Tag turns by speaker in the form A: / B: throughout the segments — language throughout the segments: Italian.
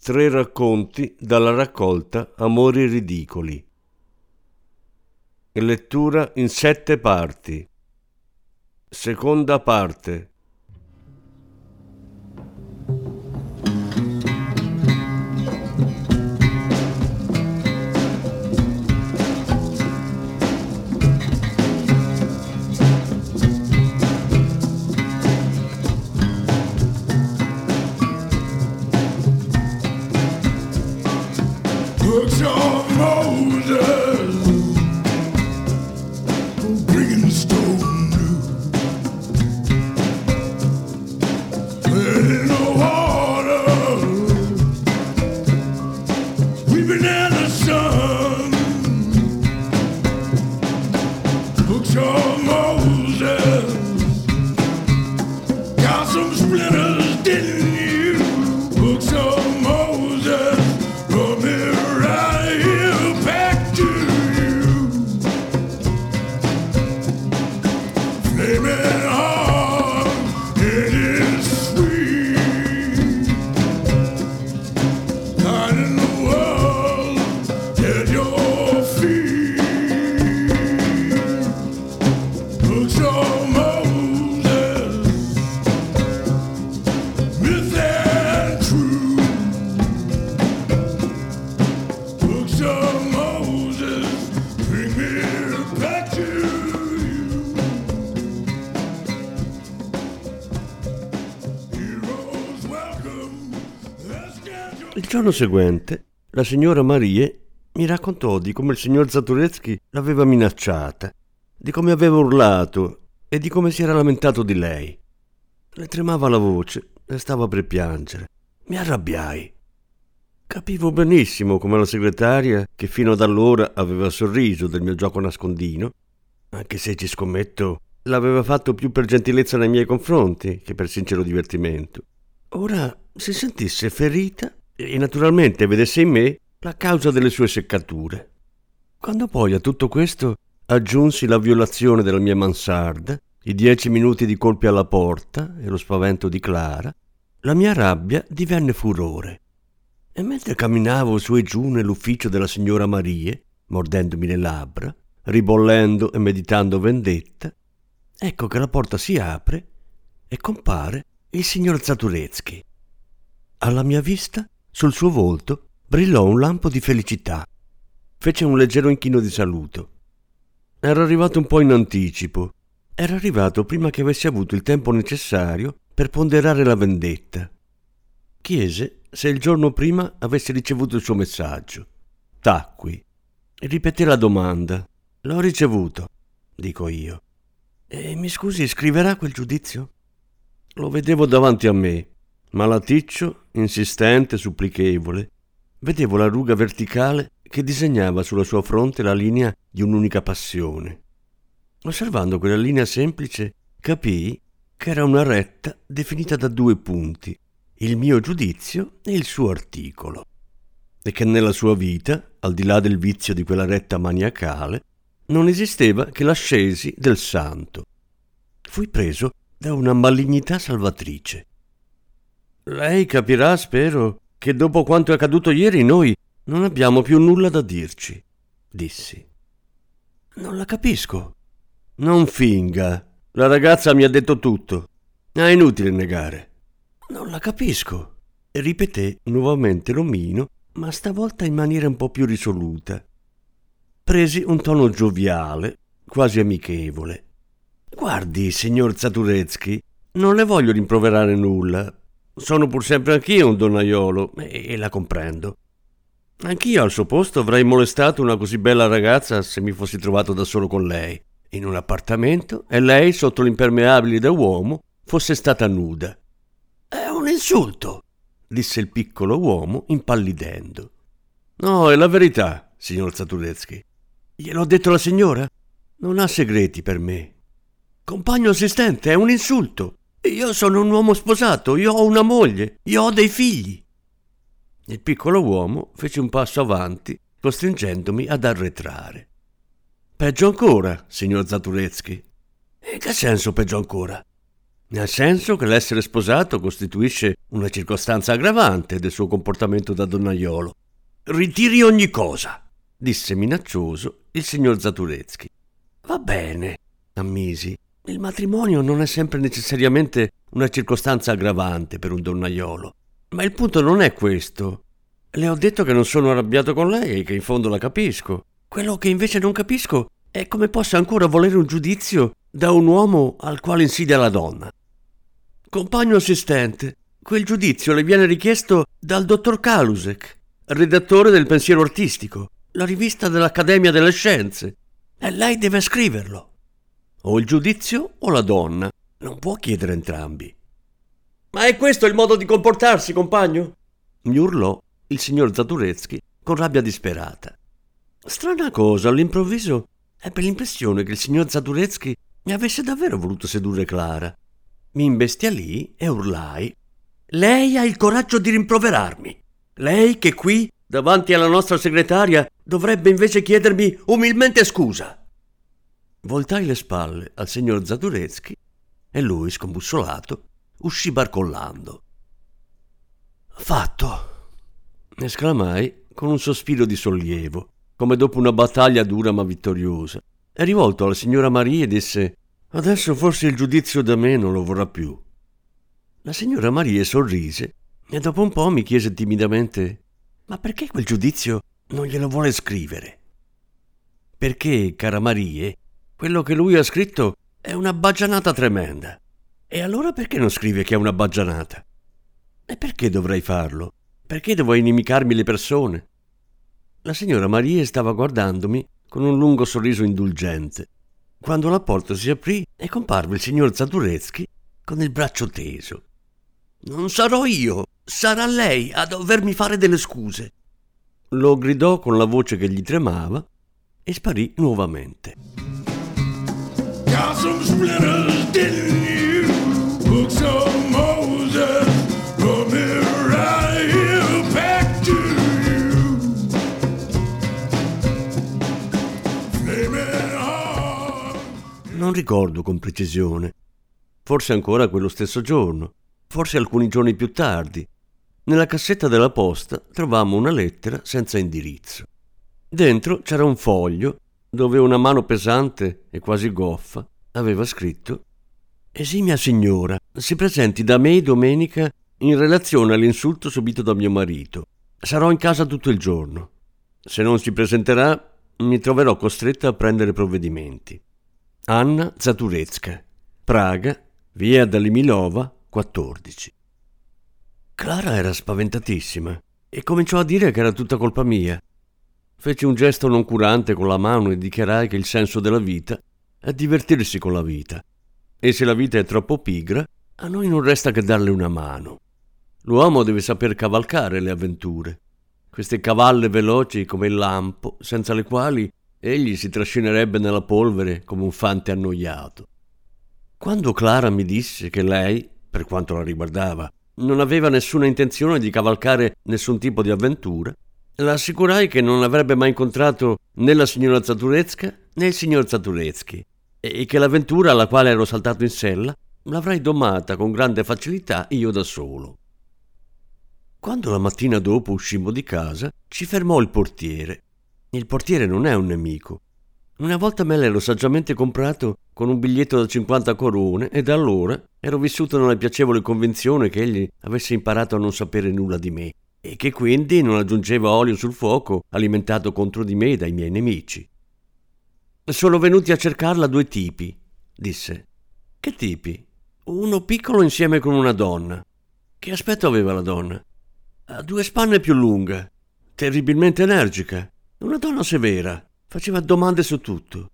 A: Tre racconti dalla raccolta Amori ridicoli. Lettura in sette parti. Seconda parte. Giorno seguente, la signora Marie mi raccontò di come il signor Zaturecki l'aveva minacciata, di come aveva urlato e di come si era lamentato di lei. Le tremava la voce e stava per piangere. Mi arrabbiai. Capivo benissimo come la segretaria, che fino ad allora aveva sorriso del mio gioco nascondino, anche se ci scommetto l'aveva fatto più per gentilezza nei miei confronti che per sincero divertimento, ora si sentisse ferita e naturalmente vedesse in me la causa delle sue seccature. Quando poi a tutto questo aggiunsi la violazione della mia mansarda, i dieci minuti di colpi alla porta e lo spavento di Clara, la mia rabbia divenne furore. E mentre camminavo su e giù nell'ufficio della signora Marie, mordendomi le labbra, ribollendo e meditando vendetta, ecco che la porta si apre e compare il signor Zaturecki. Alla mia vista, sul suo volto, brillò un lampo di felicità. Fece un leggero inchino di saluto. Era arrivato un po' in anticipo. Era arrivato prima che avessi avuto il tempo necessario per ponderare la vendetta. Chiese se il giorno prima avessi ricevuto il suo messaggio. Tacqui. Ripeté la domanda. L'ho ricevuto, dico io. E mi scusi, scriverà quel giudizio? Lo vedevo davanti a me, malaticcio, insistente, supplichevole. Vedevo la ruga verticale che disegnava sulla sua fronte la linea di un'unica passione. Osservando quella linea semplice, capii che era una retta definita da due punti, il mio giudizio e il suo articolo, e che nella sua vita, al di là del vizio di quella retta maniacale, non esisteva che l'ascesi del santo. Fui preso da una malignità salvatrice. Lei capirà, spero, che dopo quanto è accaduto ieri noi non abbiamo più nulla da dirci, dissi. Non la capisco. Non finga. La ragazza mi ha detto tutto. È inutile negare. Non la capisco. Ripeté nuovamente l'omino, ma stavolta in maniera un po' più risoluta. Presi un tono gioviale, quasi amichevole. Guardi, signor Zaturecki, non le voglio rimproverare nulla. Sono pur sempre anch'io un donnaiolo e, e la comprendo. Anch'io al suo posto avrei molestato una così bella ragazza se mi fossi trovato da solo con lei, in un appartamento, e lei, sotto l'impermeabile da uomo, fosse stata nuda. È un insulto, disse il piccolo uomo impallidendo. No, è la verità, signor Zaturetsky. Gliel'ho detto la signora? Non ha segreti per me. Compagno assistente, è un insulto. Io sono un uomo sposato, io ho una moglie, io ho dei figli. Il piccolo uomo fece un passo avanti, costringendomi ad arretrare. Peggio ancora, signor Zaturetsky. In che senso peggio ancora? Nel senso che l'essere sposato costituisce una circostanza aggravante del suo comportamento da donnaiolo. Ritiri ogni cosa, disse minaccioso il signor Zaturetsky. Va bene, ammisi. Il matrimonio non è sempre necessariamente una circostanza aggravante per un donnaiolo. Ma il punto non è questo. Le ho detto che non sono arrabbiato con lei e che in fondo la capisco. Quello che invece non capisco è come possa ancora volere un giudizio da un uomo al quale insidia la donna. Compagno assistente, quel giudizio le viene richiesto dal dottor Kalusek, redattore del Pensiero Artistico, la rivista dell'Accademia delle Scienze, e lei deve scriverlo. O il giudizio o la donna. Non può chiedere entrambi. Ma è questo il modo di comportarsi, compagno? mi urlò il signor Zaturetsky con rabbia disperata. Strana cosa, all'improvviso ebbe l'impressione che il signor Zaturetsky mi avesse davvero voluto sedurre Clara. Mi imbestialì e urlai. Lei ha il coraggio di rimproverarmi. Lei che qui, davanti alla nostra segretaria, dovrebbe invece chiedermi umilmente scusa. Voltai le spalle al signor Zaturetsky e lui, scombussolato, uscì barcollando. Fatto! esclamai con un sospiro di sollievo, come dopo una battaglia dura ma vittoriosa, e rivolto alla signora Maria disse Adesso forse il giudizio da me non lo vorrà più. La signora Maria sorrise e dopo un po' mi chiese timidamente Ma perché quel giudizio non glielo vuole scrivere? Perché, cara Marie, quello che lui ha scritto è una baggianata tremenda. E allora perché non scrive che è una baggianata? E perché dovrei farlo? Perché devo inimicarmi le persone? La signora Maria stava guardandomi con un lungo sorriso indulgente, quando la porta si aprì e comparve il signor Zaturetsky con il braccio teso. Non sarò io, sarà lei a dovermi fare delle scuse. Lo gridò con la voce che gli tremava e sparì nuovamente.
B: Got some splinters, didn't you? Books of Moses, put me right here back to you. Flaming hard.
A: Non ricordo con precisione. Forse ancora quello stesso giorno, forse alcuni giorni più tardi. Nella cassetta della posta trovammo una lettera senza indirizzo. Dentro c'era un foglio dove una mano pesante e quasi goffa aveva scritto Esimia signora, si presenti da me domenica in relazione all'insulto subito da mio marito. Sarò in casa tutto il giorno. Se non si presenterà, mi troverò costretta a prendere provvedimenti. Anna Zaturecka, Praga, via Dalimilova, 14. Clara era spaventatissima e cominciò a dire che era tutta colpa mia. Feci un gesto noncurante con la mano e dichiarai che il senso della vita è divertirsi con la vita. E se la vita è troppo pigra, a noi non resta che darle una mano. L'uomo deve saper cavalcare le avventure, queste cavalle veloci come il lampo, senza le quali egli si trascinerebbe nella polvere come un fante annoiato. Quando Clara mi disse che lei, per quanto la riguardava, non aveva nessuna intenzione di cavalcare nessun tipo di avventura, la assicurai che non avrebbe mai incontrato né la signora Zaturezka né il signor Zaturetsky e che l'avventura alla quale ero saltato in sella l'avrei domata con grande facilità io da solo. Quando la mattina dopo uscimmo di casa, ci fermò il portiere. Il portiere non è un nemico. Una volta me l'ero saggiamente comprato con un biglietto da 50 corone e da allora ero vissuto nella piacevole convinzione che egli avesse imparato a non sapere nulla di me e che quindi non aggiungeva olio sul fuoco alimentato contro di me dai miei nemici. Sono venuti a cercarla due tipi, disse. Che tipi? Uno piccolo insieme con una donna. Che aspetto aveva la donna? Ha due spanne più lunga, terribilmente energica, una donna severa, faceva domande su tutto.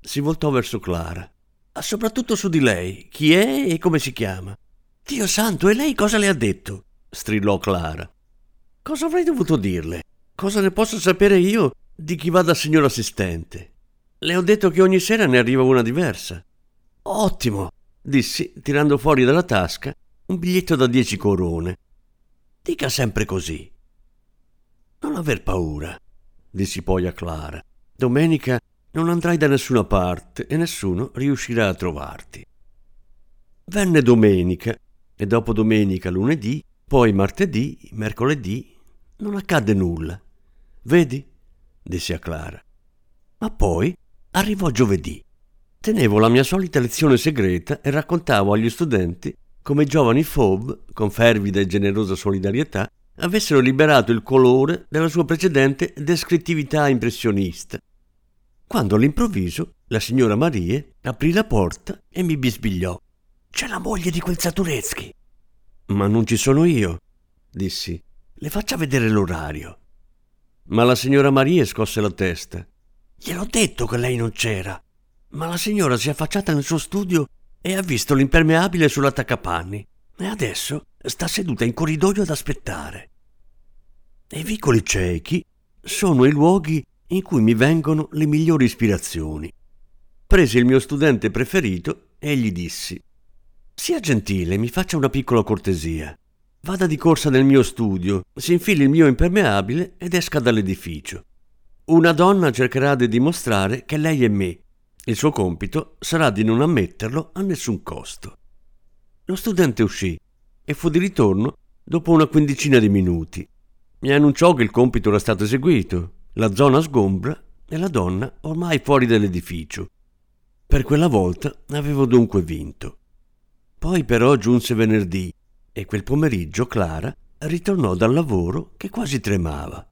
A: Si voltò verso Clara, ma soprattutto su di lei, chi è e come si chiama. Dio santo, e lei cosa le ha detto? Strillò Clara. Cosa avrei dovuto dirle? Cosa ne posso sapere io di chi va da signor assistente? Le ho detto che ogni sera ne arriva una diversa. Ottimo, dissi, tirando fuori dalla tasca un biglietto da dieci corone. Dica sempre così. Non aver paura, dissi poi a Clara. Domenica non andrai da nessuna parte e nessuno riuscirà a trovarti. Venne domenica e dopo domenica lunedì, poi martedì, mercoledì, non accadde nulla. Vedi? dissi a Clara. Ma poi arrivò giovedì. Tenevo la mia solita lezione segreta e raccontavo agli studenti come i giovani Fauve, con fervida e generosa solidarietà, avessero liberato il colore della sua precedente descrittività impressionista. Quando all'improvviso la signora Marie aprì la porta e mi bisbigliò. C'è la moglie di quel Zaturezzi. Ma non ci sono io, dissi. Le faccia vedere l'orario. Ma la signora Marie scosse la testa. Gliel'ho detto che lei non c'era. Ma la signora si è affacciata nel suo studio e ha visto l'impermeabile sull'attaccapanni. E adesso sta seduta in corridoio ad aspettare. I vicoli ciechi sono i luoghi in cui mi vengono le migliori ispirazioni. Presi il mio studente preferito e gli dissi sia gentile, mi faccia una piccola cortesia. Vada di corsa nel mio studio, si infili il mio impermeabile ed esca dall'edificio. Una donna cercherà di dimostrare che lei è me. Il suo compito sarà di non ammetterlo a nessun costo. Lo studente uscì e fu di ritorno dopo una quindicina di minuti. Mi annunciò che il compito era stato eseguito, la zona sgombra e la donna ormai fuori dall'edificio. Per quella volta avevo dunque vinto. Poi però giunse venerdì e quel pomeriggio Clara ritornò dal lavoro che quasi tremava.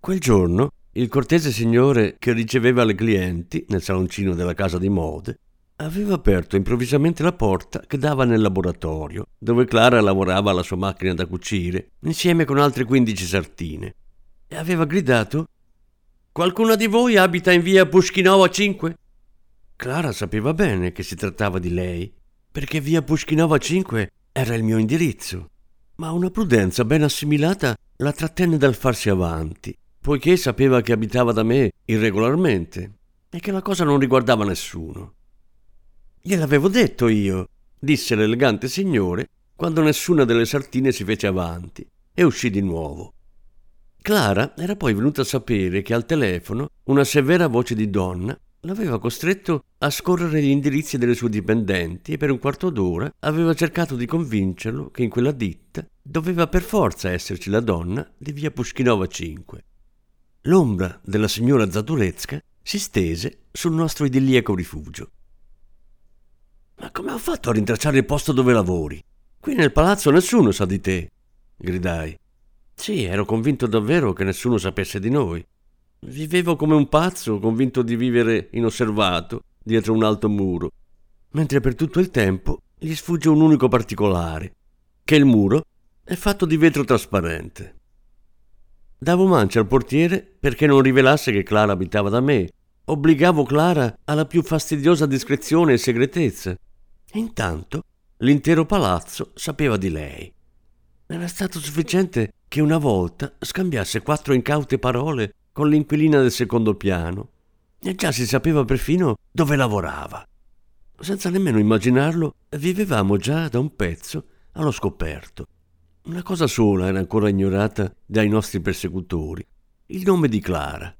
A: Quel giorno il cortese signore che riceveva le clienti nel saloncino della casa di mode aveva aperto improvvisamente la porta che dava nel laboratorio, dove Clara lavorava alla sua macchina da cucire, insieme con altre quindici sartine, e aveva gridato Qualcuna di voi abita in via Pushkinova 5? Clara sapeva bene che si trattava di lei perché via Pushkinova 5 era il mio indirizzo, ma una prudenza ben assimilata la trattenne dal farsi avanti, poiché sapeva che abitava da me irregolarmente e che la cosa non riguardava nessuno. Gliel'avevo detto io, disse l'elegante signore quando nessuna delle sartine si fece avanti e uscì di nuovo. Clara era poi venuta a sapere che al telefono una severa voce di donna l'aveva costretto a scorrere gli indirizzi delle sue dipendenti e per un quarto d'ora aveva cercato di convincerlo che in quella ditta doveva per forza esserci la donna di via Pushkinova 5. L'ombra della signora Zadurezka si stese sul nostro idilliaco rifugio. Ma come ho fatto a rintracciare il posto dove lavori? Qui nel palazzo nessuno sa di te, gridai. Sì, ero convinto davvero che nessuno sapesse di noi. Vivevo come un pazzo, convinto di vivere inosservato dietro un alto muro, mentre per tutto il tempo gli sfugge un unico particolare, che il muro è fatto di vetro trasparente. Davo mancia al portiere perché non rivelasse che Clara abitava da me. Obbligavo Clara alla più fastidiosa discrezione e segretezza. E intanto l'intero palazzo sapeva di lei. Era stato sufficiente che una volta scambiasse quattro incaute parole con l'inquilina del secondo piano e già si sapeva perfino dove lavorava. Senza nemmeno immaginarlo, vivevamo già da un pezzo allo scoperto. Una cosa sola era ancora ignorata dai nostri persecutori, il nome di Clara.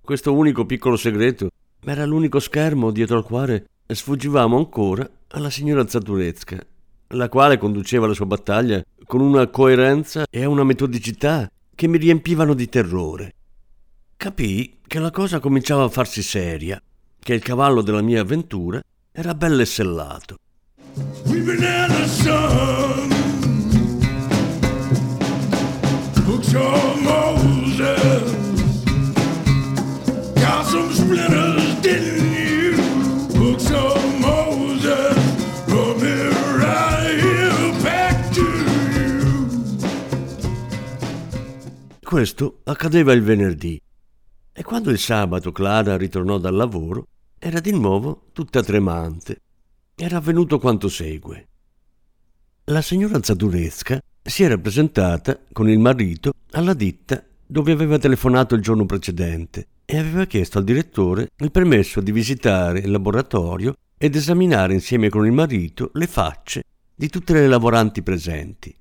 A: Questo unico piccolo segreto era l'unico schermo dietro al quale sfuggivamo ancora alla signora Zaturezka, la quale conduceva la sua battaglia con una coerenza e una metodicità che mi riempivano di terrore. Capii che la cosa cominciava a farsi seria, che il cavallo della mia avventura era bello sellato. Questo accadeva il venerdì e quando il sabato Clara ritornò dal lavoro era di nuovo tutta tremante. Era avvenuto quanto segue. La signora Zaduresca si era presentata con il marito alla ditta dove aveva telefonato il giorno precedente e aveva chiesto al direttore il permesso di visitare il laboratorio ed esaminare insieme con il marito le facce di tutte le lavoranti presenti.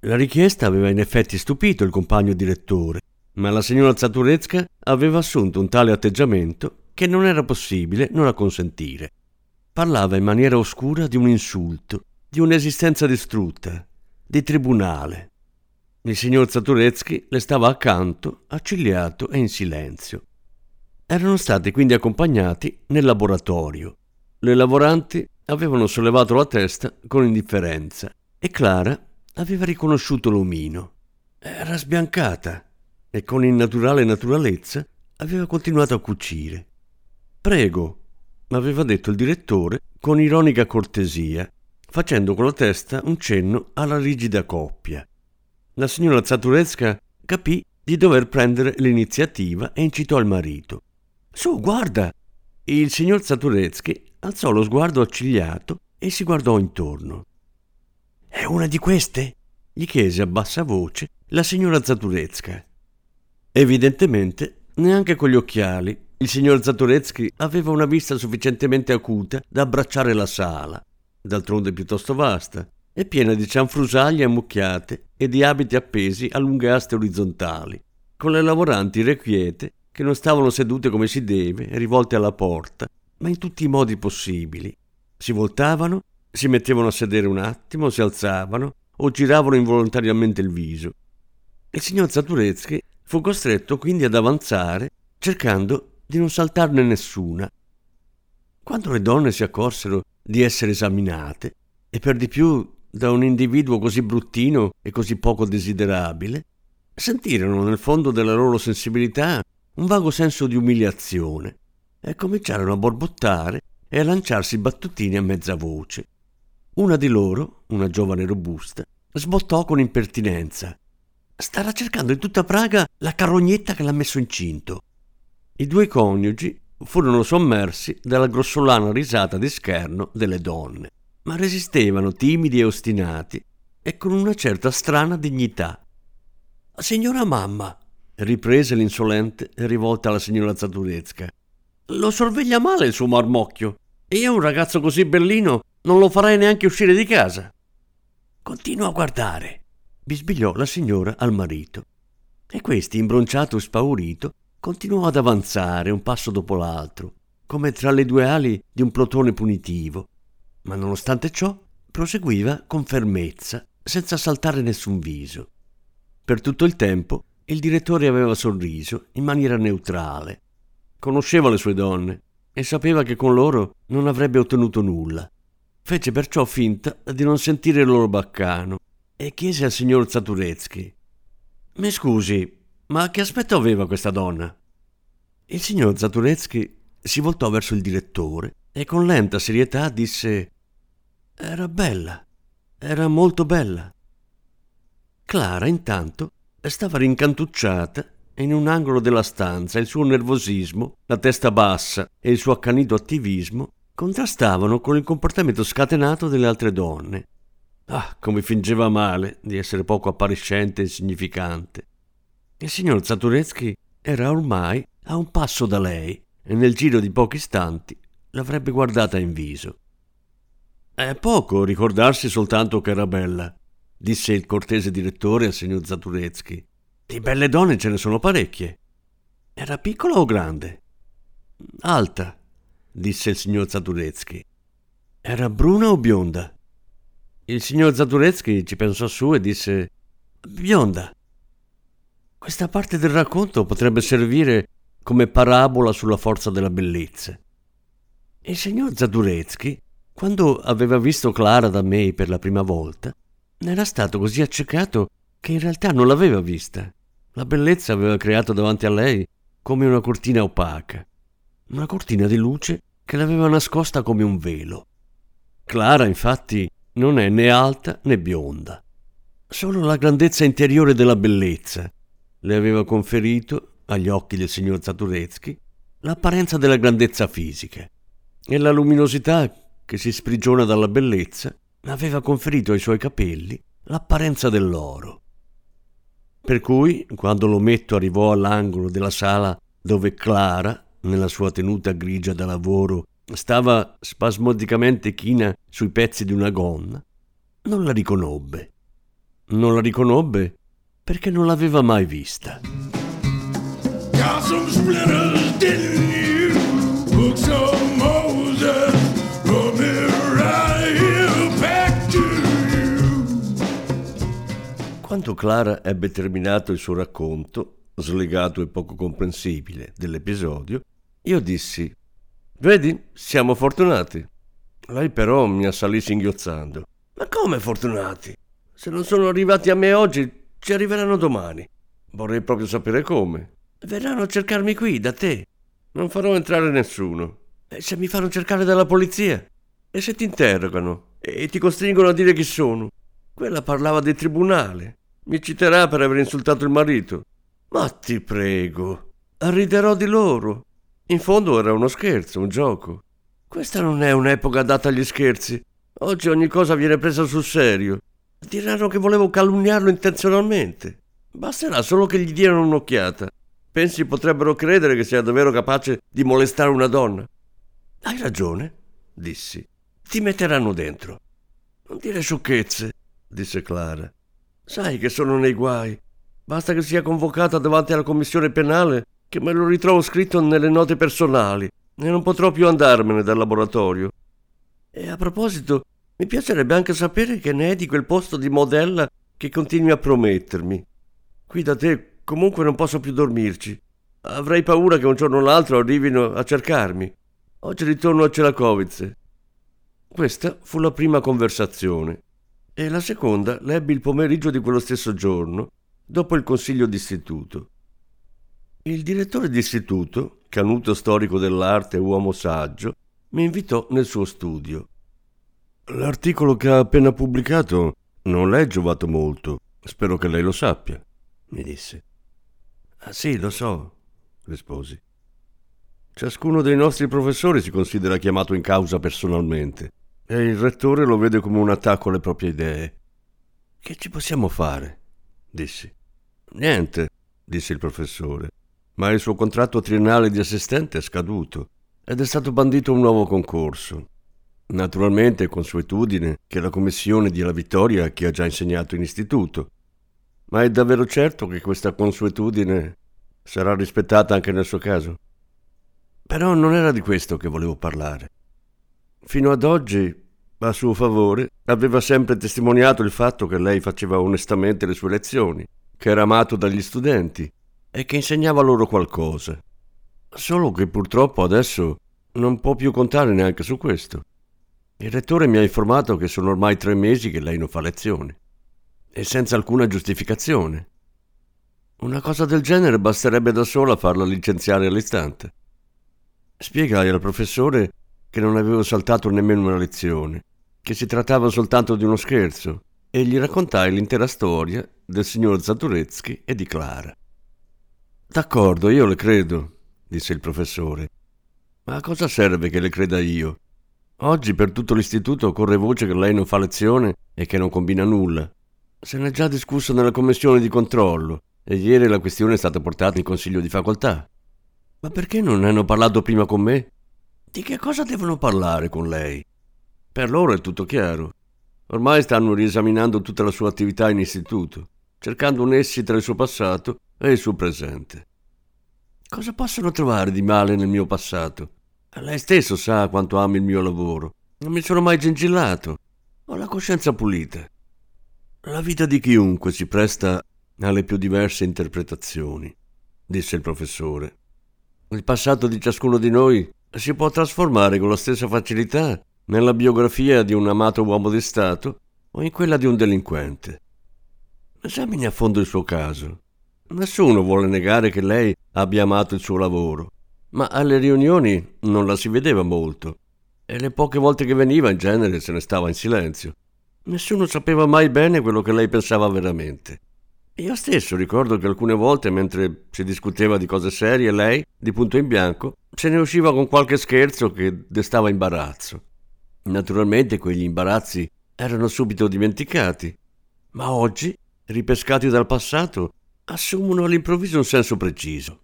A: La richiesta aveva in effetti stupito il compagno direttore, ma la signora Zaturezka aveva assunto un tale atteggiamento che non era possibile non acconsentire. Parlava in maniera oscura di un insulto, di un'esistenza distrutta, di tribunale. Il signor Zaturetsky le stava accanto, accigliato e in silenzio. Erano stati quindi accompagnati nel laboratorio. Le lavoranti avevano sollevato la testa con indifferenza e Clara aveva riconosciuto l'omino. Era sbiancata e con innaturale naturalezza aveva continuato a cucire. Prego, aveva detto il direttore con ironica cortesia, facendo con la testa un cenno alla rigida coppia. La signora Zaturesca capì di dover prendere l'iniziativa e incitò il marito. Su, guarda! Il signor Zatureschi alzò lo sguardo accigliato e si guardò intorno. È una di queste? gli chiese a bassa voce la signora Zaturesca. Evidentemente, neanche con gli occhiali, il signor Zatureschi aveva una vista sufficientemente acuta da abbracciare la sala, d'altronde piuttosto vasta, e piena di cianfrusaglie ammucchiate e di abiti appesi a lunghe aste orizzontali, con le lavoranti irrequiete che non stavano sedute come si deve, rivolte alla porta, ma in tutti i modi possibili. Si voltavano, si mettevano a sedere un attimo, si alzavano o giravano involontariamente il viso. Il signor Zaturezzi fu costretto quindi ad avanzare, cercando di non saltarne nessuna. Quando le donne si accorsero di essere esaminate, e per di più da un individuo così bruttino e così poco desiderabile, sentirono nel fondo della loro sensibilità un vago senso di umiliazione e cominciarono a borbottare e a lanciarsi battutine a mezza voce. Una di loro, una giovane robusta, sbottò con impertinenza. Starà cercando in tutta Praga la carrognetta che l'ha messo incinto. I due coniugi furono sommersi dalla grossolana risata di scherno delle donne, ma resistevano timidi e ostinati e con una certa strana dignità. Signora mamma, riprese l'insolente rivolta alla signora Zaduresca, lo sorveglia male il suo marmocchio e io un ragazzo così bellino non lo farei neanche uscire di casa. Continua a guardare, bisbigliò la signora al marito. E questi, imbronciato e spaurito, continuò ad avanzare un passo dopo l'altro, come tra le due ali di un plotone punitivo, ma nonostante ciò proseguiva con fermezza, senza saltare nessun viso. Per tutto il tempo il direttore aveva sorriso in maniera neutrale. Conosceva le sue donne e sapeva che con loro non avrebbe ottenuto nulla. Fece perciò finta di non sentire il loro baccano e chiese al signor Zaturezzi: Mi scusi, ma che aspetto aveva questa donna? Il signor Zaturezzi si voltò verso il direttore e con lenta serietà disse: Era bella, era molto bella. Clara, intanto, stava rincantucciata in un angolo della stanza il suo nervosismo, la testa bassa e il suo accanito attivismo contrastavano con il comportamento scatenato delle altre donne. Ah, come fingeva male di essere poco appariscente e insignificante. Il signor Zaturetsky era ormai a un passo da lei e nel giro di pochi istanti l'avrebbe guardata in viso. È poco ricordarsi soltanto che era bella, disse il cortese direttore al signor Zaturetsky. Di belle donne ce ne sono parecchie. Era piccola o grande? Alta, disse il signor Zaturetsky. Era bruna o bionda? Il signor Zaturetsky ci pensò su e disse bionda. Questa parte del racconto potrebbe servire come parabola sulla forza della bellezza. Il signor Zaturetsky, quando aveva visto Clara da me per la prima volta, era stato così accecato che in realtà non l'aveva vista. La bellezza aveva creato davanti a lei come una cortina opaca una cortina di luce che l'aveva nascosta come un velo. Clara, infatti, non è né alta né bionda. Solo la grandezza interiore della bellezza le aveva conferito, agli occhi del signor Zaturetsky, l'apparenza della grandezza fisica. E la luminosità che si sprigiona dalla bellezza aveva conferito ai suoi capelli l'apparenza dell'oro. Per cui, quando l'ometto arrivò all'angolo della sala dove Clara, nella sua tenuta grigia da lavoro, stava spasmodicamente china sui pezzi di una gonna, non la riconobbe. Non la riconobbe perché non l'aveva mai vista. Quando Clara ebbe terminato il suo racconto, slegato e poco comprensibile, dell'episodio, io dissi: Vedi, siamo fortunati. Lei però mi assalì singhiozzando. Ma come fortunati? Se non sono arrivati a me oggi, ci arriveranno domani. Vorrei proprio sapere come. Verranno a cercarmi qui, da te. Non farò entrare nessuno. E se mi fanno cercare dalla polizia? E se ti interrogano? E ti costringono a dire chi sono? Quella parlava del tribunale. Mi citerà per aver insultato il marito. Ma ti prego, riderò di loro. In fondo era uno scherzo, un gioco. Questa non è un'epoca adatta agli scherzi. Oggi ogni cosa viene presa sul serio. Diranno che volevo calunniarlo intenzionalmente. Basterà solo che gli diano un'occhiata. Pensi potrebbero credere che sia davvero capace di molestare una donna? Hai ragione, dissi. Ti metteranno dentro. Non dire sciocchezze, disse Clara. Sai che sono nei guai. Basta che sia convocata davanti alla commissione penale che me lo ritrovo scritto nelle note personali e non potrò più andarmene dal laboratorio. E a proposito, mi piacerebbe anche sapere che ne è di quel posto di modella che continui a promettermi. Qui da te comunque non posso più dormirci. Avrei paura che un giorno o l'altro arrivino a cercarmi. Oggi ritorno a Celakovice. Questa fu la prima conversazione e la seconda l'ebbi il pomeriggio di quello stesso giorno, dopo il consiglio d'istituto. Il direttore d'istituto, canuto storico dell'arte e uomo saggio, mi invitò nel suo studio. L'articolo che ha appena pubblicato non le è giovato molto. Spero che lei lo sappia, mi disse. Ah sì, lo so, risposi. Ciascuno dei nostri professori si considera chiamato in causa personalmente e il rettore lo vede come un attacco alle proprie idee. Che ci possiamo fare? dissi. Niente, disse il professore, ma il suo contratto triennale di assistente è scaduto ed è stato bandito un nuovo concorso. Naturalmente è consuetudine che la commissione dia la vittoria a chi ha già insegnato in istituto, ma è davvero certo che questa consuetudine sarà rispettata anche nel suo caso? Però non era di questo che volevo parlare. Fino ad oggi, a suo favore, aveva sempre testimoniato il fatto che lei faceva onestamente le sue lezioni, che era amato dagli studenti e che insegnava loro qualcosa. Solo che purtroppo adesso non può più contare neanche su questo. Il rettore mi ha informato che sono ormai tre mesi che lei non fa lezioni e senza alcuna giustificazione. Una cosa del genere basterebbe da sola farla licenziare all'istante. Spiegai al professore che non avevo saltato nemmeno una lezione, che si trattava soltanto di uno scherzo, e gli raccontai l'intera storia del signor Zaturetsky e di Clara. D'accordo, io le credo, disse il professore. Ma a cosa serve che le creda io? Oggi per tutto l'istituto corre voce che lei non fa lezione e che non combina nulla. Se ne è già discusso nella commissione di controllo e ieri la questione è stata portata in consiglio di facoltà. Ma perché non ne hanno parlato prima con me? Di che cosa devono parlare con lei? Per loro è tutto chiaro. Ormai stanno riesaminando tutta la sua attività in istituto, cercando un essi tra il suo passato e il suo presente. Cosa possono trovare di male nel mio passato? Lei stesso sa quanto amo il mio lavoro. Non mi sono mai gengillato. Ho la coscienza pulita. La vita di chiunque si presta alle più diverse interpretazioni, disse il professore. Il passato di ciascuno di noi si può trasformare con la stessa facilità nella biografia di un amato uomo di Stato o in quella di un delinquente. Esamini a fondo il suo caso. Nessuno vuole negare che lei abbia amato il suo lavoro, ma alle riunioni non la si vedeva molto e le poche volte che veniva in genere se ne stava in silenzio. Nessuno sapeva mai bene quello che lei pensava veramente. Io stesso ricordo che alcune volte, mentre si discuteva di cose serie, lei, di punto in bianco, se ne usciva con qualche scherzo che destava imbarazzo. Naturalmente quegli imbarazzi erano subito dimenticati, ma oggi, ripescati dal passato, assumono all'improvviso un senso preciso.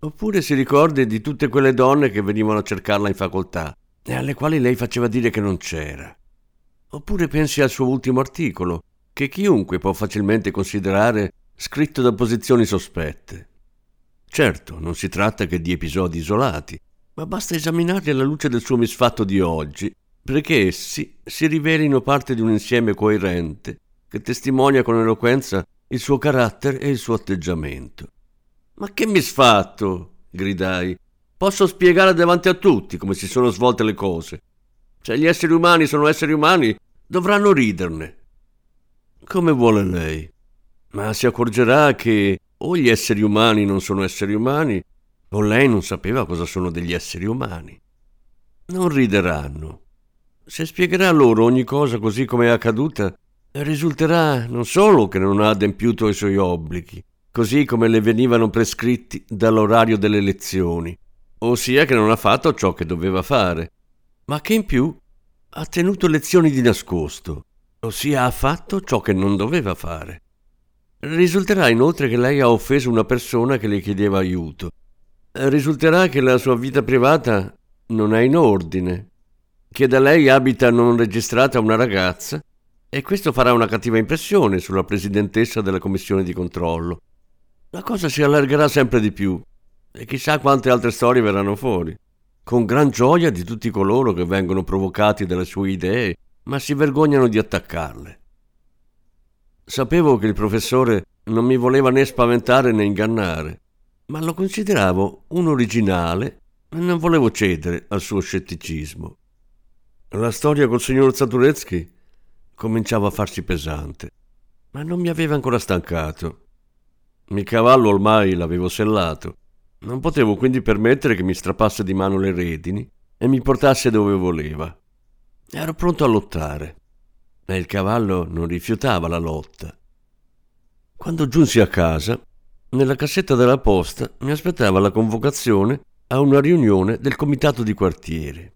A: Oppure si ricorda di tutte quelle donne che venivano a cercarla in facoltà e alle quali lei faceva dire che non c'era. Oppure pensi al suo ultimo articolo, che chiunque può facilmente considerare scritto da posizioni sospette. Certo, non si tratta che di episodi isolati, ma basta esaminarli alla luce del suo misfatto di oggi, perché essi si rivelino parte di un insieme coerente che testimonia con eloquenza il suo carattere e il suo atteggiamento. Ma che misfatto? gridai. Posso spiegare davanti a tutti come si sono svolte le cose. Se gli esseri umani sono esseri umani, dovranno riderne. Come vuole lei. Ma si accorgerà che o gli esseri umani non sono esseri umani, o lei non sapeva cosa sono degli esseri umani. Non rideranno. Se spiegherà loro ogni cosa così come è accaduta, risulterà non solo che non ha adempiuto i suoi obblighi, così come le venivano prescritti dall'orario delle lezioni, ossia che non ha fatto ciò che doveva fare, ma che in più ha tenuto lezioni di nascosto, ossia ha fatto ciò che non doveva fare. Risulterà inoltre che lei ha offeso una persona che le chiedeva aiuto. Risulterà che la sua vita privata non è in ordine, che da lei abita non registrata una ragazza e questo farà una cattiva impressione sulla presidentessa della commissione di controllo. La cosa si allargherà sempre di più e chissà quante altre storie verranno fuori, con gran gioia di tutti coloro che vengono provocati dalle sue idee ma si vergognano di attaccarle. Sapevo che il professore non mi voleva né spaventare né ingannare, ma lo consideravo un originale e non volevo cedere al suo scetticismo. La storia col signor Zaturetsky cominciava a farsi pesante, ma non mi aveva ancora stancato. Il cavallo ormai l'avevo sellato, non potevo quindi permettere che mi strappasse di mano le redini e mi portasse dove voleva. Ero pronto a lottare ma il cavallo non rifiutava la lotta. Quando giunsi a casa, nella cassetta della posta mi aspettava la convocazione a una riunione del comitato di quartiere.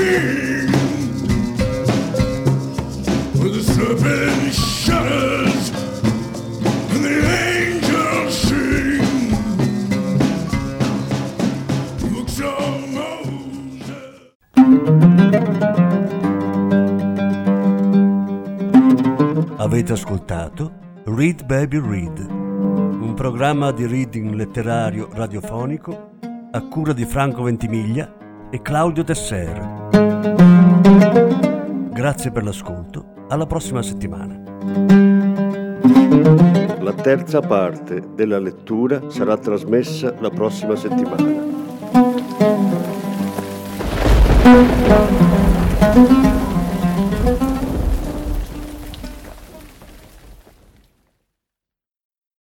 B: King.
C: Avete ascoltato Read Baby Read, un programma di reading letterario radiofonico a cura di Franco Ventimiglia e Claudio Tesser. Grazie per l'ascolto, alla prossima settimana.
A: La terza parte della lettura sarà trasmessa la prossima settimana.